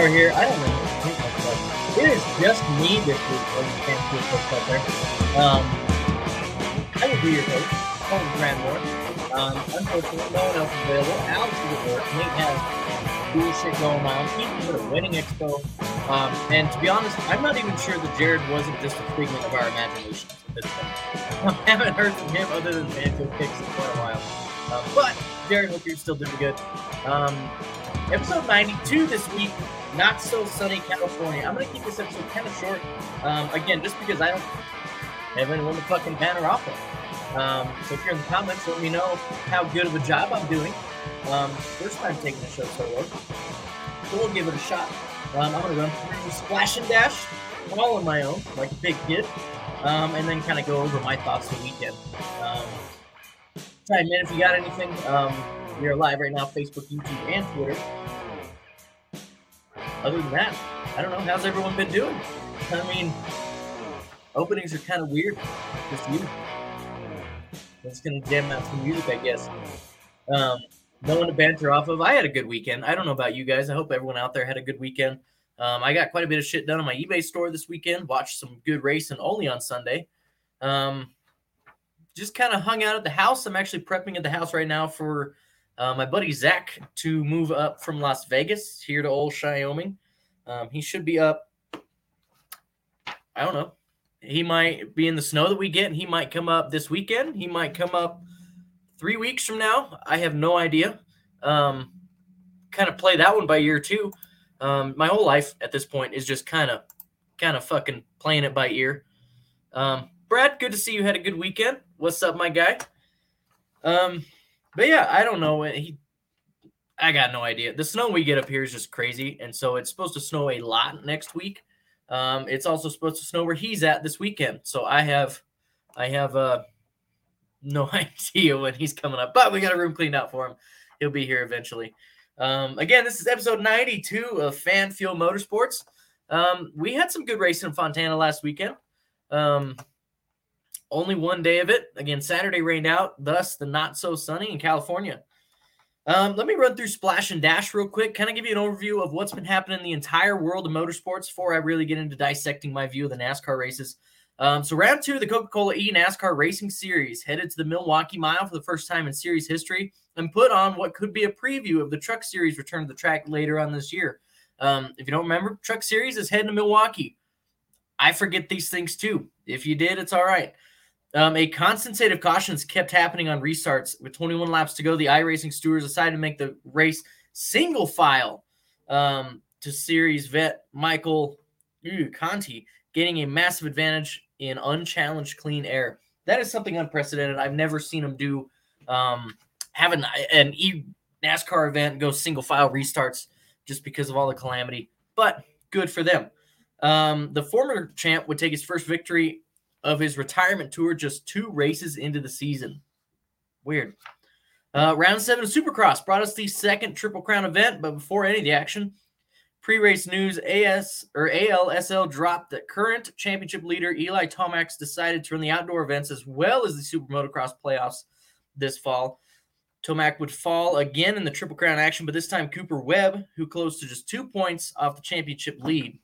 Are here. I don't know. It is just me this week on the Coach out there. Um, I will be your host, Colin Grandmore. Um, unfortunately, no one else is available. Alex is at work. Nate has cool shit going on. He's at a wedding expo. Um, and to be honest, I'm not even sure that Jared wasn't just a figment of our imaginations. I haven't heard from him other than Manfield picks in quite a while. Uh, but Jared, hope you're still doing good. Um, episode 92 this week, not so sunny California. I'm gonna keep this episode kind of short. Um, again, just because I don't have anyone to fucking banner off of. Um, so if you're in the comments, let me know how good of a job I'm doing. Um, first time taking the show solo, so we'll give it a shot. Um, I'm gonna run through Splash and Dash all on my own, like a big kid, um, and then kind of go over my thoughts the weekend. Um, chime in if you got anything. Um, we are live right now, Facebook, YouTube, and Twitter. Other than that, I don't know. How's everyone been doing? I mean, openings are kind of weird. Just you. Just gonna jam out some music, I guess. Um, no one to banter off of. I had a good weekend. I don't know about you guys. I hope everyone out there had a good weekend. Um, I got quite a bit of shit done on my eBay store this weekend. Watched some good racing only on Sunday. Um, just kind of hung out at the house. I'm actually prepping at the house right now for uh, my buddy Zach to move up from Las Vegas here to Old Wyoming. Um, he should be up. I don't know. He might be in the snow that we get, and he might come up this weekend. He might come up three weeks from now. I have no idea. Um, kind of play that one by year two. Um, my whole life at this point is just kind of, kind of fucking playing it by ear. Um, Brad, good to see you had a good weekend. What's up, my guy? Um, but yeah, I don't know. He, I got no idea. The snow we get up here is just crazy, and so it's supposed to snow a lot next week. Um, it's also supposed to snow where he's at this weekend. So I have, I have uh, no idea when he's coming up, but we got a room cleaned out for him. He'll be here eventually. Um, again, this is episode 92 of Fan Fuel Motorsports. Um, we had some good racing in Fontana last weekend. Um, only one day of it. Again, Saturday rained out, thus the not so sunny in California. Um, let me run through Splash and Dash real quick, kind of give you an overview of what's been happening in the entire world of motorsports before I really get into dissecting my view of the NASCAR races. Um, so, round two of the Coca Cola E NASCAR Racing Series headed to the Milwaukee Mile for the first time in series history and put on what could be a preview of the Truck Series return to the track later on this year. Um, if you don't remember, Truck Series is heading to Milwaukee. I forget these things too. If you did, it's all right. Um, a constant state of cautions kept happening on restarts. With 21 laps to go, the iRacing stewards decided to make the race single file um, to series vet Michael ew, Conti, gaining a massive advantage in unchallenged clean air. That is something unprecedented. I've never seen him do um, have an, an e NASCAR event go single file restarts just because of all the calamity. But good for them. Um, the former champ would take his first victory of his retirement tour just two races into the season. Weird. Uh, round seven of Supercross brought us the second Triple Crown event, but before any of the action, pre-race news: AS or ALSL dropped that current championship leader Eli Tomac decided to run the outdoor events as well as the Super Motocross playoffs this fall. Tomac would fall again in the Triple Crown action, but this time Cooper Webb, who closed to just two points off the championship lead.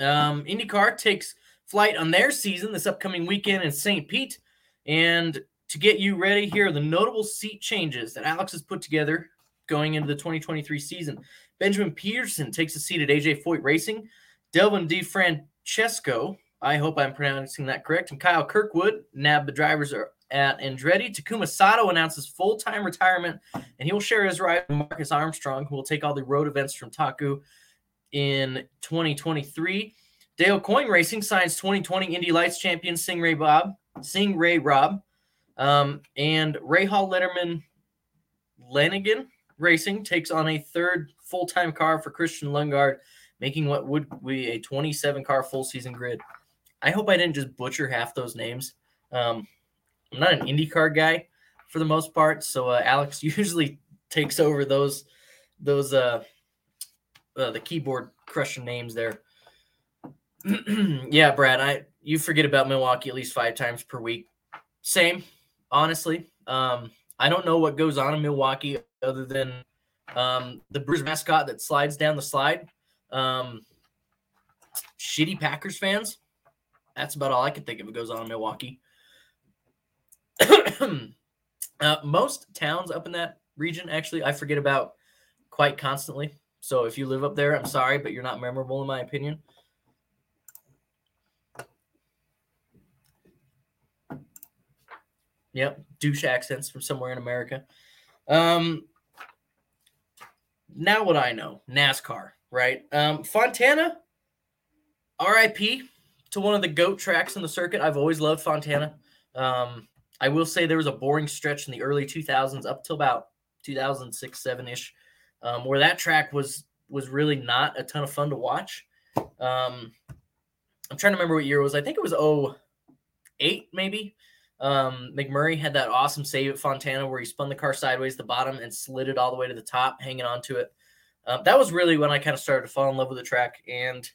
Um, IndyCar takes flight on their season this upcoming weekend in St. Pete. And to get you ready, here are the notable seat changes that Alex has put together going into the 2023 season. Benjamin Pedersen takes a seat at AJ Foyt Racing. Devlin DeFrancesco, I hope I'm pronouncing that correct, and Kyle Kirkwood nabbed the drivers are at Andretti. Takuma Sato announces full-time retirement, and he will share his ride with Marcus Armstrong, who will take all the road events from Taku in 2023. Dale Coyne Racing signs 2020 Indy Lights champion Sing Ray Bob, Sing Ray Rob, um, and Rahal Letterman Lanigan Racing takes on a third full time car for Christian Lundgaard, making what would be a 27 car full season grid. I hope I didn't just butcher half those names. Um, I'm not an IndyCar guy for the most part, so uh, Alex usually takes over those those uh, uh the keyboard crushing names there. yeah, Brad, I you forget about Milwaukee at least five times per week. Same, honestly. Um, I don't know what goes on in Milwaukee other than Um, the Brewers mascot that slides down the slide. Um, shitty Packers fans. That's about all I can think of. It goes on in Milwaukee. uh, most towns up in that region, actually, I forget about quite constantly. So if you live up there, I'm sorry, but you're not memorable in my opinion. Yep, douche accents from somewhere in America. Um, now what I know, NASCAR, right? Um, Fontana, RIP to one of the goat tracks in the circuit. I've always loved Fontana. Um, I will say there was a boring stretch in the early 2000s up till about 2006, seven ish, um, where that track was was really not a ton of fun to watch. Um, I'm trying to remember what year it was. I think it was 08 maybe. Um, McMurray had that awesome save at Fontana where he spun the car sideways the bottom and slid it all the way to the top, hanging on to it. Um, that was really when I kind of started to fall in love with the track, and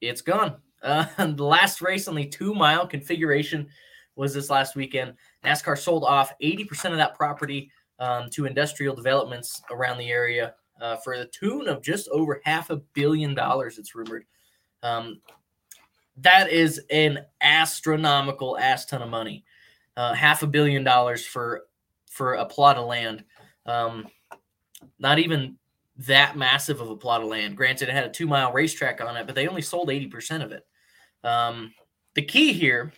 it's gone. Uh, the last race on the two mile configuration was this last weekend. NASCAR sold off 80% of that property um, to industrial developments around the area uh, for the tune of just over half a billion dollars, it's rumored. Um, that is an astronomical ass ton of money. Uh, half a billion dollars for for a plot of land. Um, not even that massive of a plot of land. Granted, it had a two mile racetrack on it, but they only sold 80% of it. Um, the key here,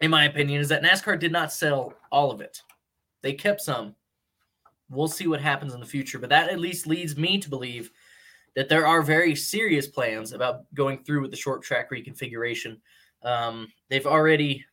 in my opinion, is that NASCAR did not sell all of it. They kept some. We'll see what happens in the future, but that at least leads me to believe that there are very serious plans about going through with the short track reconfiguration. Um, they've already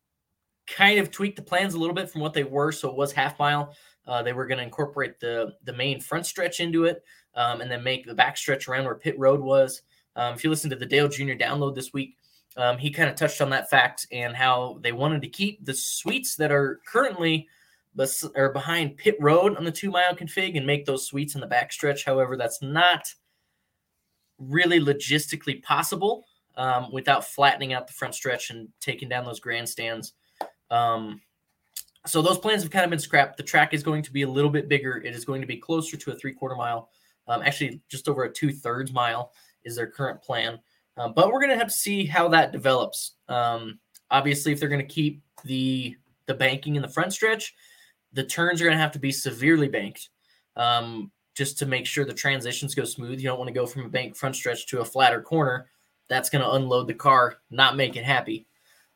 kind of tweaked the plans a little bit from what they were. So it was half mile. Uh, they were going to incorporate the the main front stretch into it, um, and then make the back stretch around where pit road was. Um, if you listen to the Dale Jr. download this week, um, he kind of touched on that fact and how they wanted to keep the suites that are currently bes- or behind pit road on the two mile config and make those suites in the back stretch. However, that's not really logistically possible um, without flattening out the front stretch and taking down those grandstands. Um, so those plans have kind of been scrapped. The track is going to be a little bit bigger. It is going to be closer to a three quarter mile. Um, actually, just over a two thirds mile is their current plan. Um, but we're going to have to see how that develops. Um, obviously, if they're going to keep the the banking in the front stretch, the turns are going to have to be severely banked. Um, just to make sure the transitions go smooth. You don't want to go from a bank front stretch to a flatter corner. That's going to unload the car, not make it happy.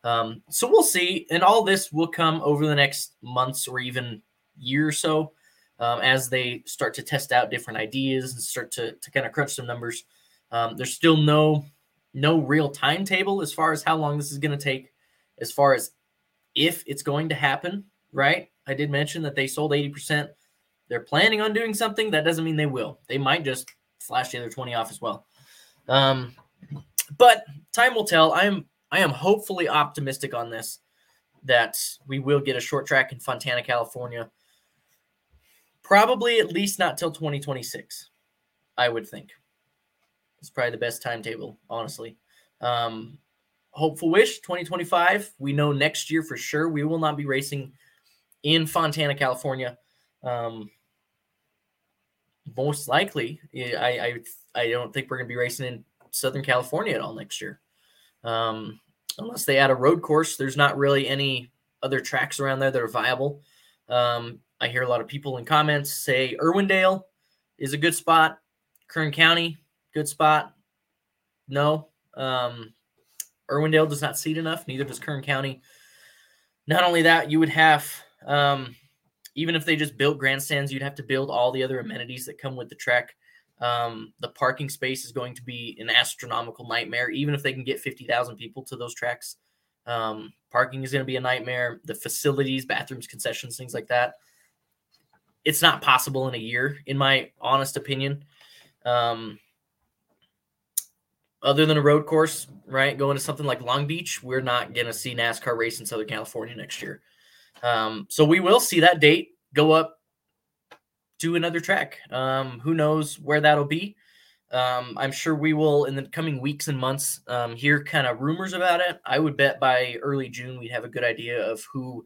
Um, so we'll see. And all this will come over the next months or even year or so um, as they start to test out different ideas and start to, to kind of crunch some numbers. Um, there's still no no real timetable as far as how long this is going to take, as far as if it's going to happen. Right? I did mention that they sold 80% they're planning on doing something, that doesn't mean they will. They might just flash the other 20 off as well. Um, but time will tell. I am I am hopefully optimistic on this that we will get a short track in Fontana, California. Probably at least not till 2026, I would think. It's probably the best timetable, honestly. Um, hopeful wish 2025. We know next year for sure we will not be racing in Fontana, California. Um, most likely, I I, I don't think we're going to be racing in Southern California at all next year, um, unless they add a road course. There's not really any other tracks around there that are viable. Um, I hear a lot of people in comments say Irwindale is a good spot, Kern County good spot. No, um, Irwindale does not seat enough. Neither does Kern County. Not only that, you would have um, even if they just built grandstands, you'd have to build all the other amenities that come with the track. Um, the parking space is going to be an astronomical nightmare, even if they can get 50,000 people to those tracks. Um, parking is going to be a nightmare. The facilities, bathrooms, concessions, things like that. It's not possible in a year, in my honest opinion. Um, other than a road course, right? Going to something like Long Beach, we're not going to see NASCAR race in Southern California next year. Um, so we will see that date go up to another track. Um, who knows where that'll be? Um, I'm sure we will in the coming weeks and months um, hear kind of rumors about it. I would bet by early June we'd have a good idea of who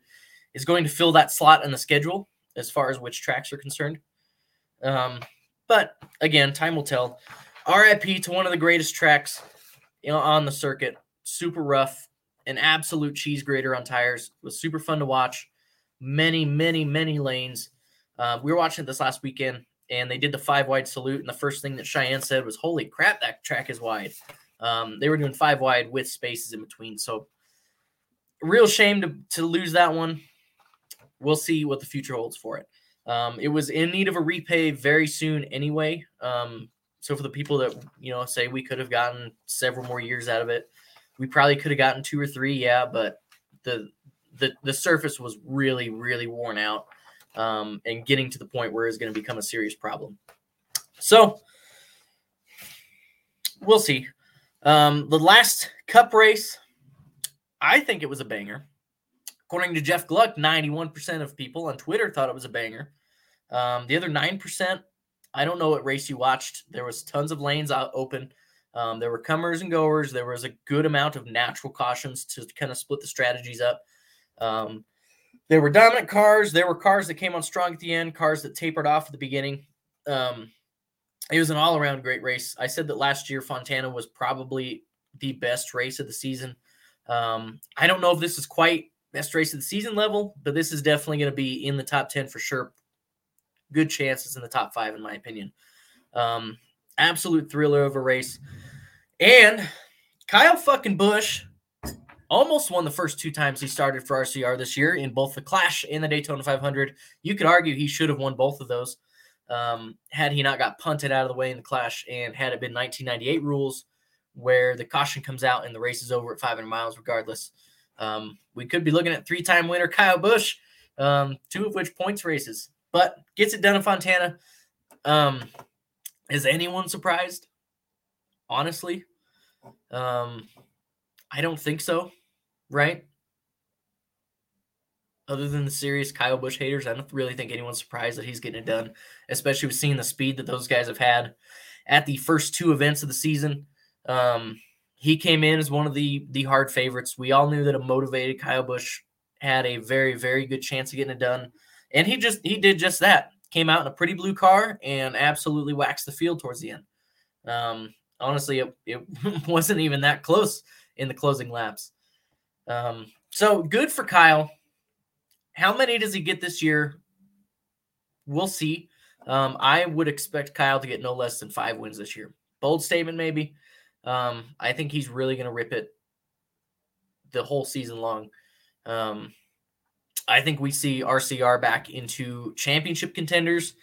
is going to fill that slot in the schedule as far as which tracks are concerned. Um, but again, time will tell. RIP to one of the greatest tracks you know, on the circuit. Super rough, an absolute cheese grater on tires. It was super fun to watch. Many, many, many lanes. Uh, we were watching it this last weekend, and they did the five wide salute. And the first thing that Cheyenne said was, "Holy crap, that track is wide." Um, they were doing five wide with spaces in between. So, real shame to to lose that one. We'll see what the future holds for it. Um, it was in need of a repay very soon anyway. Um, so for the people that you know say we could have gotten several more years out of it, we probably could have gotten two or three, yeah. But the the the surface was really really worn out, um, and getting to the point where it's going to become a serious problem. So we'll see. Um, the last Cup race, I think it was a banger. According to Jeff Gluck, 91% of people on Twitter thought it was a banger. Um, the other 9%, I don't know what race you watched. There was tons of lanes out open. Um, there were comers and goers. There was a good amount of natural cautions to kind of split the strategies up. Um, there were dominant cars. There were cars that came on strong at the end, cars that tapered off at the beginning. Um, it was an all around great race. I said that last year Fontana was probably the best race of the season. Um, I don't know if this is quite best race of the season level, but this is definitely going to be in the top 10 for sure. Good chances in the top five, in my opinion. Um, absolute thriller of a race. And Kyle fucking Busch almost won the first two times he started for RCR this year in both the Clash and the Daytona 500. You could argue he should have won both of those um, had he not got punted out of the way in the Clash and had it been 1998 rules where the caution comes out and the race is over at 500 miles regardless. Um, we could be looking at three-time winner Kyle Busch, um, two of which points races, but gets it done in Fontana. Um, is anyone surprised? Honestly, um, I don't think so. Right? Other than the serious Kyle Busch haters, I don't really think anyone's surprised that he's getting it done, especially with seeing the speed that those guys have had at the first two events of the season. Um, he came in as one of the the hard favorites. We all knew that a motivated Kyle Busch had a very very good chance of getting it done, and he just he did just that. Came out in a pretty blue car and absolutely waxed the field towards the end. Um, honestly, it, it wasn't even that close in the closing laps. Um, so good for Kyle. How many does he get this year? We'll see. Um, I would expect Kyle to get no less than five wins this year. Bold statement, maybe. Um, I think he's really going to rip it the whole season long. Um, I think we see RCR back into championship contenders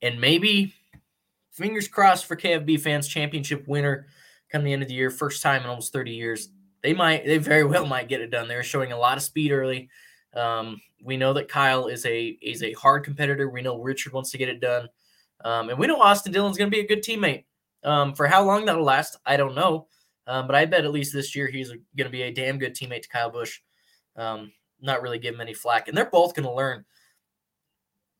and maybe fingers crossed for KFB fans, championship winner come the end of the year, first time in almost 30 years. They might, they very well might get it done. They're showing a lot of speed early. Um, we know that Kyle is a is a hard competitor. We know Richard wants to get it done, um, and we know Austin Dillon's going to be a good teammate. Um, for how long that'll last, I don't know. Um, but I bet at least this year he's going to be a damn good teammate to Kyle Busch. Um, not really give him any flack. And they're both going to learn.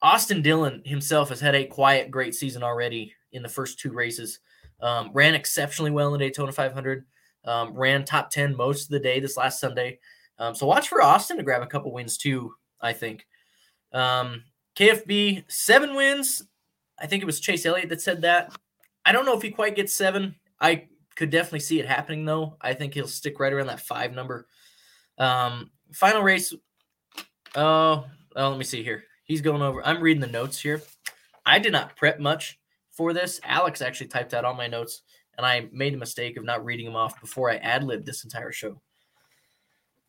Austin Dillon himself has had a quiet, great season already in the first two races. Um, ran exceptionally well in the Daytona 500. Um, ran top 10 most of the day this last Sunday. Um, so watch for Austin to grab a couple wins too, I think. Um, KFB, seven wins. I think it was Chase Elliott that said that. I don't know if he quite gets seven. I could definitely see it happening though. I think he'll stick right around that five number. Um, final race. Oh, oh, let me see here. He's going over. I'm reading the notes here. I did not prep much for this. Alex actually typed out all my notes, and I made a mistake of not reading them off before I ad libbed this entire show.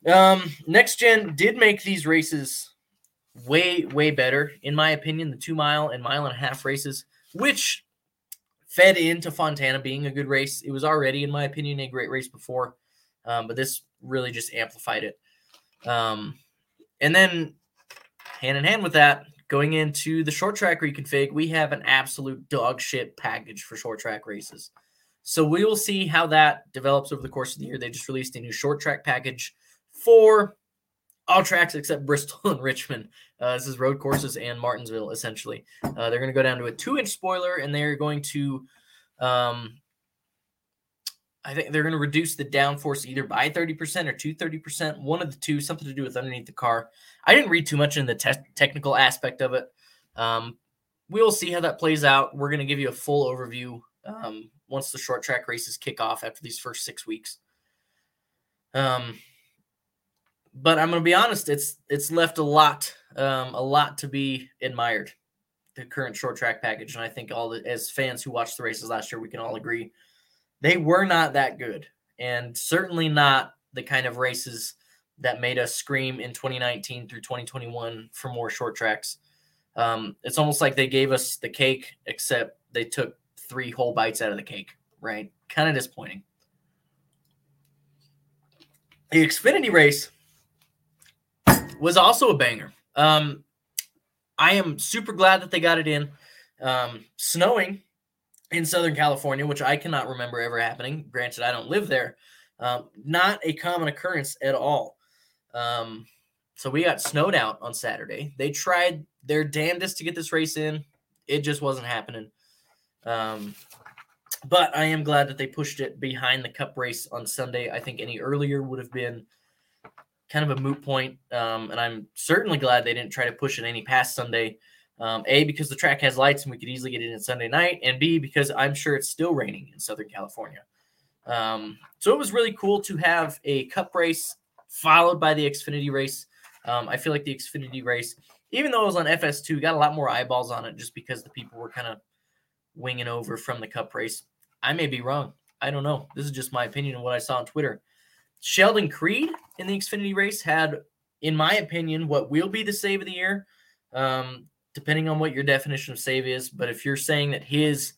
Um, next gen did make these races way, way better, in my opinion. The two mile and mile and a half races, which fed into Fontana being a good race. It was already, in my opinion, a great race before, um, but this really just amplified it. Um, and then, hand in hand with that, going into the short track reconfig, we have an absolute dog shit package for short track races. So we will see how that develops over the course of the year. They just released a new short track package for all tracks except Bristol and Richmond. Uh, this is road courses and Martinsville, essentially. Uh, they're going to go down to a two inch spoiler and they're going to, um, I think they're going to reduce the downforce either by 30% or to 30%, one of the two, something to do with underneath the car. I didn't read too much in the te- technical aspect of it. Um, we'll see how that plays out. We're going to give you a full overview um, once the short track races kick off after these first six weeks. Um, but I'm going to be honest; it's it's left a lot, um, a lot to be admired. The current short track package, and I think all the, as fans who watched the races last year, we can all agree they were not that good, and certainly not the kind of races that made us scream in 2019 through 2021 for more short tracks. Um, it's almost like they gave us the cake, except they took three whole bites out of the cake, right? Kind of disappointing. The Xfinity race was also a banger. Um, I am super glad that they got it in. Um, snowing in Southern California, which I cannot remember ever happening. Granted, I don't live there. Um, not a common occurrence at all. Um, so we got snowed out on Saturday. They tried their damnedest to get this race in. It just wasn't happening. Um, but I am glad that they pushed it behind the cup race on Sunday. I think any earlier would have been kind of a moot point. Um, and I'm certainly glad they didn't try to push it any past Sunday. Um, a, because the track has lights and we could easily get it in Sunday night. And B, because I'm sure it's still raining in Southern California. Um, so it was really cool to have a cup race followed by the Xfinity race. Um, I feel like the Xfinity race, even though it was on FS2, got a lot more eyeballs on it just because the people were kind of winging over from the cup race. I may be wrong. I don't know. This is just my opinion of what I saw on Twitter. Sheldon Creed in the Xfinity race had, in my opinion, what will be the save of the year, um, depending on what your definition of save is. But if you're saying that his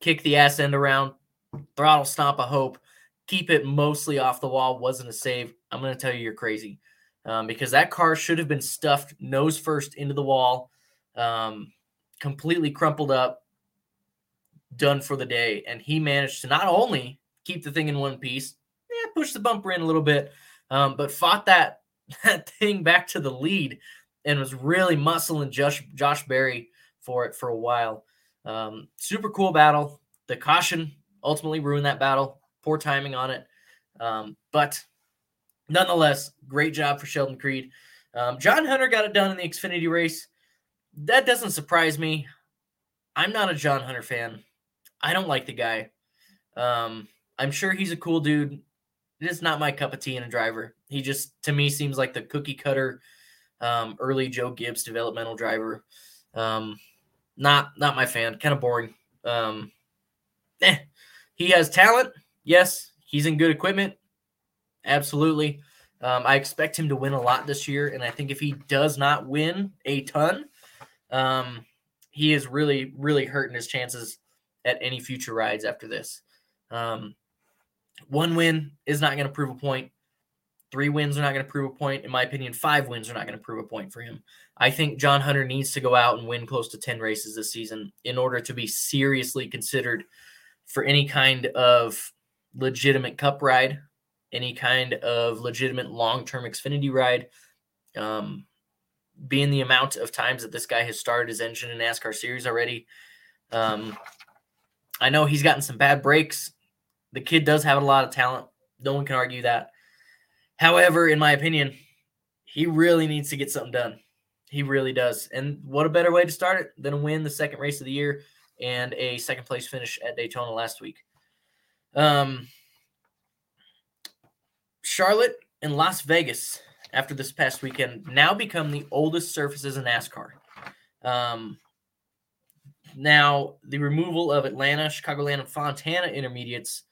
kick the ass end around, throttle stomp a hope, keep it mostly off the wall wasn't a save, I'm going to tell you you're crazy um, because that car should have been stuffed nose first into the wall, um, completely crumpled up, done for the day. And he managed to not only keep the thing in one piece, yeah, push the bumper in a little bit, um, but fought that that thing back to the lead and was really muscling Josh Josh Berry for it for a while. Um, super cool battle. The caution ultimately ruined that battle. Poor timing on it. Um, but nonetheless, great job for Sheldon Creed. Um, John Hunter got it done in the Xfinity race. That doesn't surprise me. I'm not a John Hunter fan. I don't like the guy. Um, I'm sure he's a cool dude. It is not my cup of tea in a driver. He just, to me, seems like the cookie cutter, um, early Joe Gibbs developmental driver. Um, not not my fan. Kind of boring. Um, eh. He has talent. Yes, he's in good equipment. Absolutely. Um, I expect him to win a lot this year, and I think if he does not win a ton, um, he is really, really hurting his chances at any future rides after this. Um, one win is not going to prove a point. Three wins are not going to prove a point. In my opinion, five wins are not going to prove a point for him. I think John Hunter needs to go out and win close to 10 races this season in order to be seriously considered for any kind of legitimate cup ride any kind of legitimate long term Xfinity ride. Um, being the amount of times that this guy has started his engine in NASCAR series already. Um, I know he's gotten some bad breaks. The kid does have a lot of talent. No one can argue that. However, in my opinion, he really needs to get something done. He really does. And what a better way to start it than win the second race of the year and a second place finish at Daytona last week. Um, Charlotte and Las Vegas after this past weekend now become the oldest surfaces in NASCAR. Um, now, the removal of Atlanta, Chicagoland, and Fontana intermediates,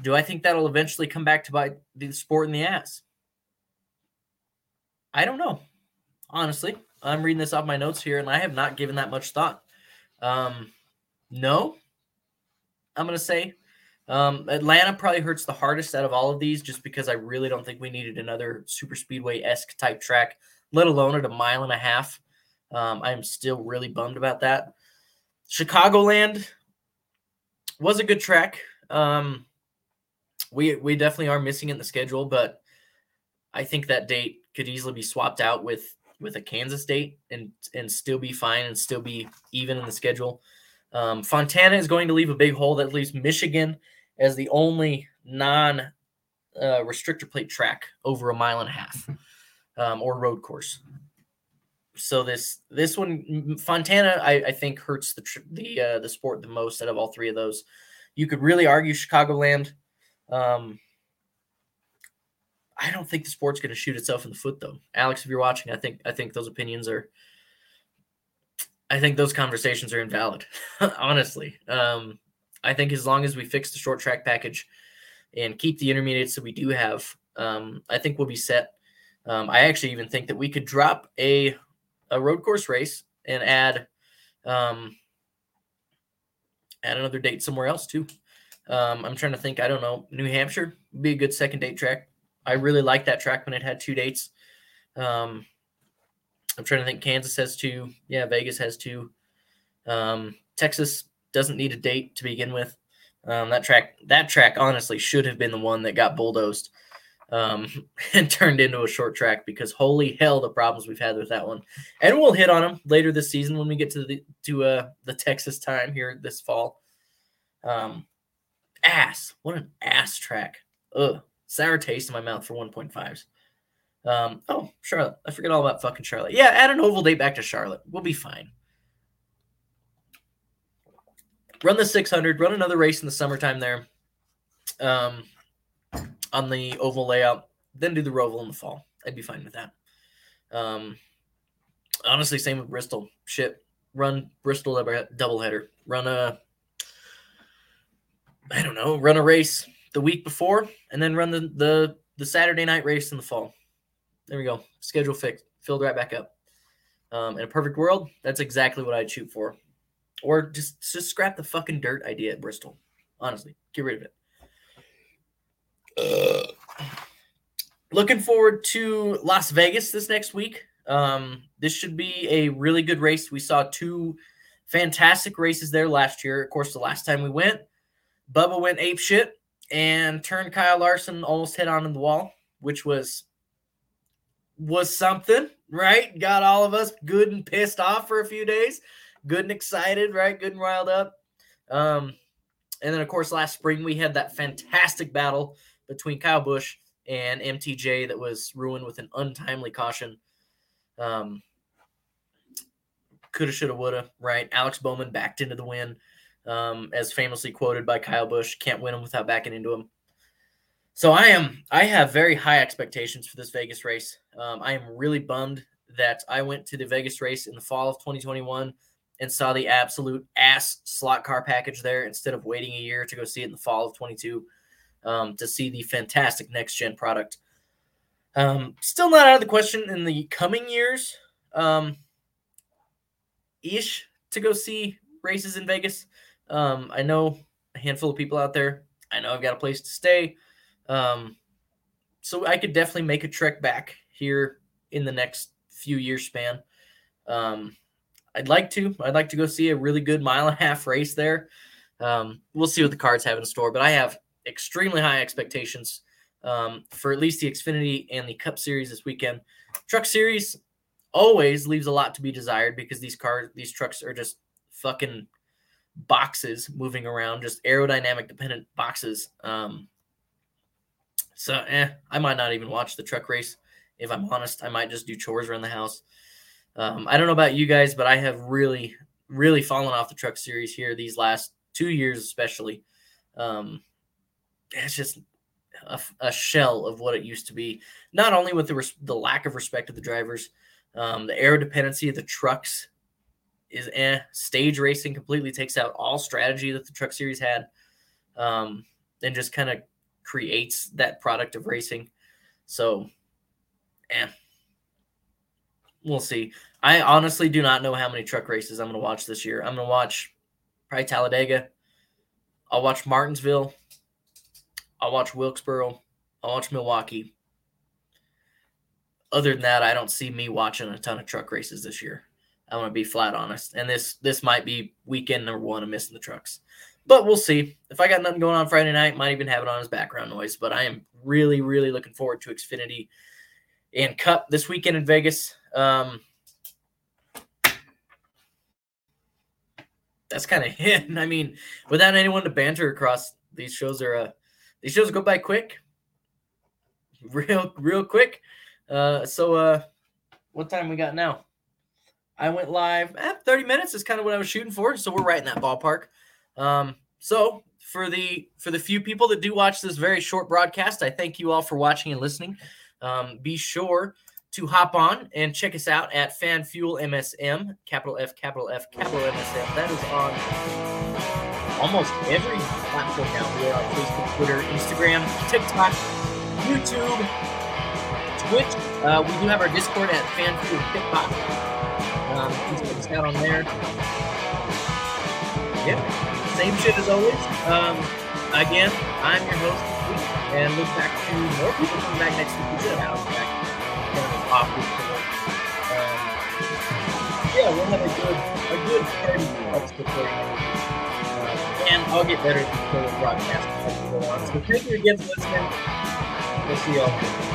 do I think that'll eventually come back to bite the sport in the ass? I don't know. Honestly, I'm reading this off my notes here, and I have not given that much thought. Um, no, I'm to say um, Atlanta probably hurts the hardest out of all of these just because I really don't think we needed another super speedway esque type track, let alone at a mile and a half. Um, I am still really bummed about that. Chicagoland was a good track. Um, we we definitely are missing it in the schedule, but I think that date could easily be swapped out with with a Kansas date and and still be fine and still be even in the schedule. Um, Fontana is going to leave a big hole that leaves Michigan as the only non uh, restrictor plate track over a mile and a half um, or road course. so this this one Fontana I, I think hurts the the uh, the sport the most out of all three of those. You could really argue Chicagoland. Um, I don't think the sport's going to shoot itself in the foot though. Alex, if you're watching, I think I think those opinions are I think those conversations are invalid. honestly. Um, I think as long as we fix the short track package and keep the intermediates that we do have, um, I think we'll be set. Um, I actually even think that we could drop a a road course race and add um, add another date somewhere else too. Um, I'm trying to think. I don't know. New Hampshire would be a good second date track. I really like that track when it had two dates. Um, I'm trying to think. Kansas has two. Yeah, Vegas has two. Um, Texas doesn't need a date to begin with. Um, that track, that track, honestly, should have been the one that got bulldozed um, and turned into a short track because holy hell, the problems we've had with that one. And we'll hit on them later this season when we get to the to uh, the Texas time here this fall. Um, ass, what an ass track. Ugh, sour taste in my mouth for 1.5s. Um, oh, Charlotte. I forget all about fucking Charlotte. Yeah, add an oval date back to Charlotte. We'll be fine. Run the 600. Run another race in the summertime there. Um, on the oval layout. Then do the Roval in the fall. I'd be fine with that. Um, honestly, same with Bristol. Shit, run Bristol doubleheader. Run a, I don't know, run a race the week before, and then run the the the Saturday night race in the fall. There we go. Schedule fixed. Filled right back up. Um, in a perfect world, that's exactly what I'd shoot for. Or just just scrap the fucking dirt idea at Bristol. Honestly, get rid of it. Uh, looking forward to Las Vegas this next week. Um, this should be a really good race. We saw two fantastic races there last year. Of course, the last time we went, Bubba went ape shit and turned Kyle Larson almost head on in the wall, which was was something, right? Got all of us good and pissed off for a few days, good and excited, right? Good and riled up. Um, and then, of course, last spring we had that fantastic battle between Kyle Busch and MTJ that was ruined with an untimely caution. Um, coulda, shoulda, woulda, right? Alex Bowman backed into the win, um, as famously quoted by Kyle Busch. Can't win them without backing into them. So I am I have very high expectations for this Vegas race. Um, I am really bummed that I went to the Vegas race in the fall of 2021 and saw the absolute ass slot car package there instead of waiting a year to go see it in the fall of 22 um, to see the fantastic next gen product. Um, still not out of the question in the coming years, um, ish, to go see races in Vegas. Um, I know a handful of people out there. I know I've got a place to stay. Um, so I could definitely make a trek back here in the next few years span. Um, I'd like to. I'd like to go see a really good mile and a half race there. Um, we'll see what the cards have in store, but I have extremely high expectations um, for at least the Xfinity and the Cup Series this weekend. Truck Series always leaves a lot to be desired because these cars, these trucks are just fucking boxes moving around, just aerodynamic dependent boxes. Um, so, eh, I might not even watch the truck race. If I'm honest, I might just do chores around the house. Um, I don't know about you guys, but I have really, really fallen off the truck series here these last two years, especially. Um, it's just a, a, shell of what it used to be. Not only with the res- the lack of respect of the drivers, um, the aero dependency of the trucks is eh. Stage racing completely takes out all strategy that the truck series had, um, and just kind of creates that product of racing. So, eh. we'll see. I honestly do not know how many truck races I'm going to watch this year. I'm going to watch probably Talladega. I'll watch Martinsville. I'll watch Wilkesboro. I'll watch Milwaukee. Other than that, I don't see me watching a ton of truck races this year. I'm gonna be flat honest, and this this might be weekend number one of missing the trucks. But we'll see. If I got nothing going on Friday night, might even have it on as background noise. But I am really, really looking forward to Xfinity and Cup this weekend in Vegas. Um, that's kind of it. I mean, without anyone to banter across, these shows are uh, these shows go by quick, real, real quick. Uh, so, uh, what time we got now? I went live. Eh, 30 minutes is kind of what I was shooting for, so we're right in that ballpark. Um, so for the for the few people that do watch this very short broadcast, I thank you all for watching and listening. Um, be sure to hop on and check us out at Fan Fuel MSM, capital F, capital F, capital MSM. That is on almost every platform now. We are on Facebook, Twitter, Instagram, TikTok, YouTube, Twitch. Uh, we do have our Discord at Fan Fuel. Um, us out on there. Yeah, same shit as always. Um, again, I'm your host this week, and look back to more people coming back next week. We should have back off week for work. Um, yeah, we'll have a good a good 30 minutes before uh, and I'll get better at the broadcast as we go on. So thank you again for listening. We'll see y'all.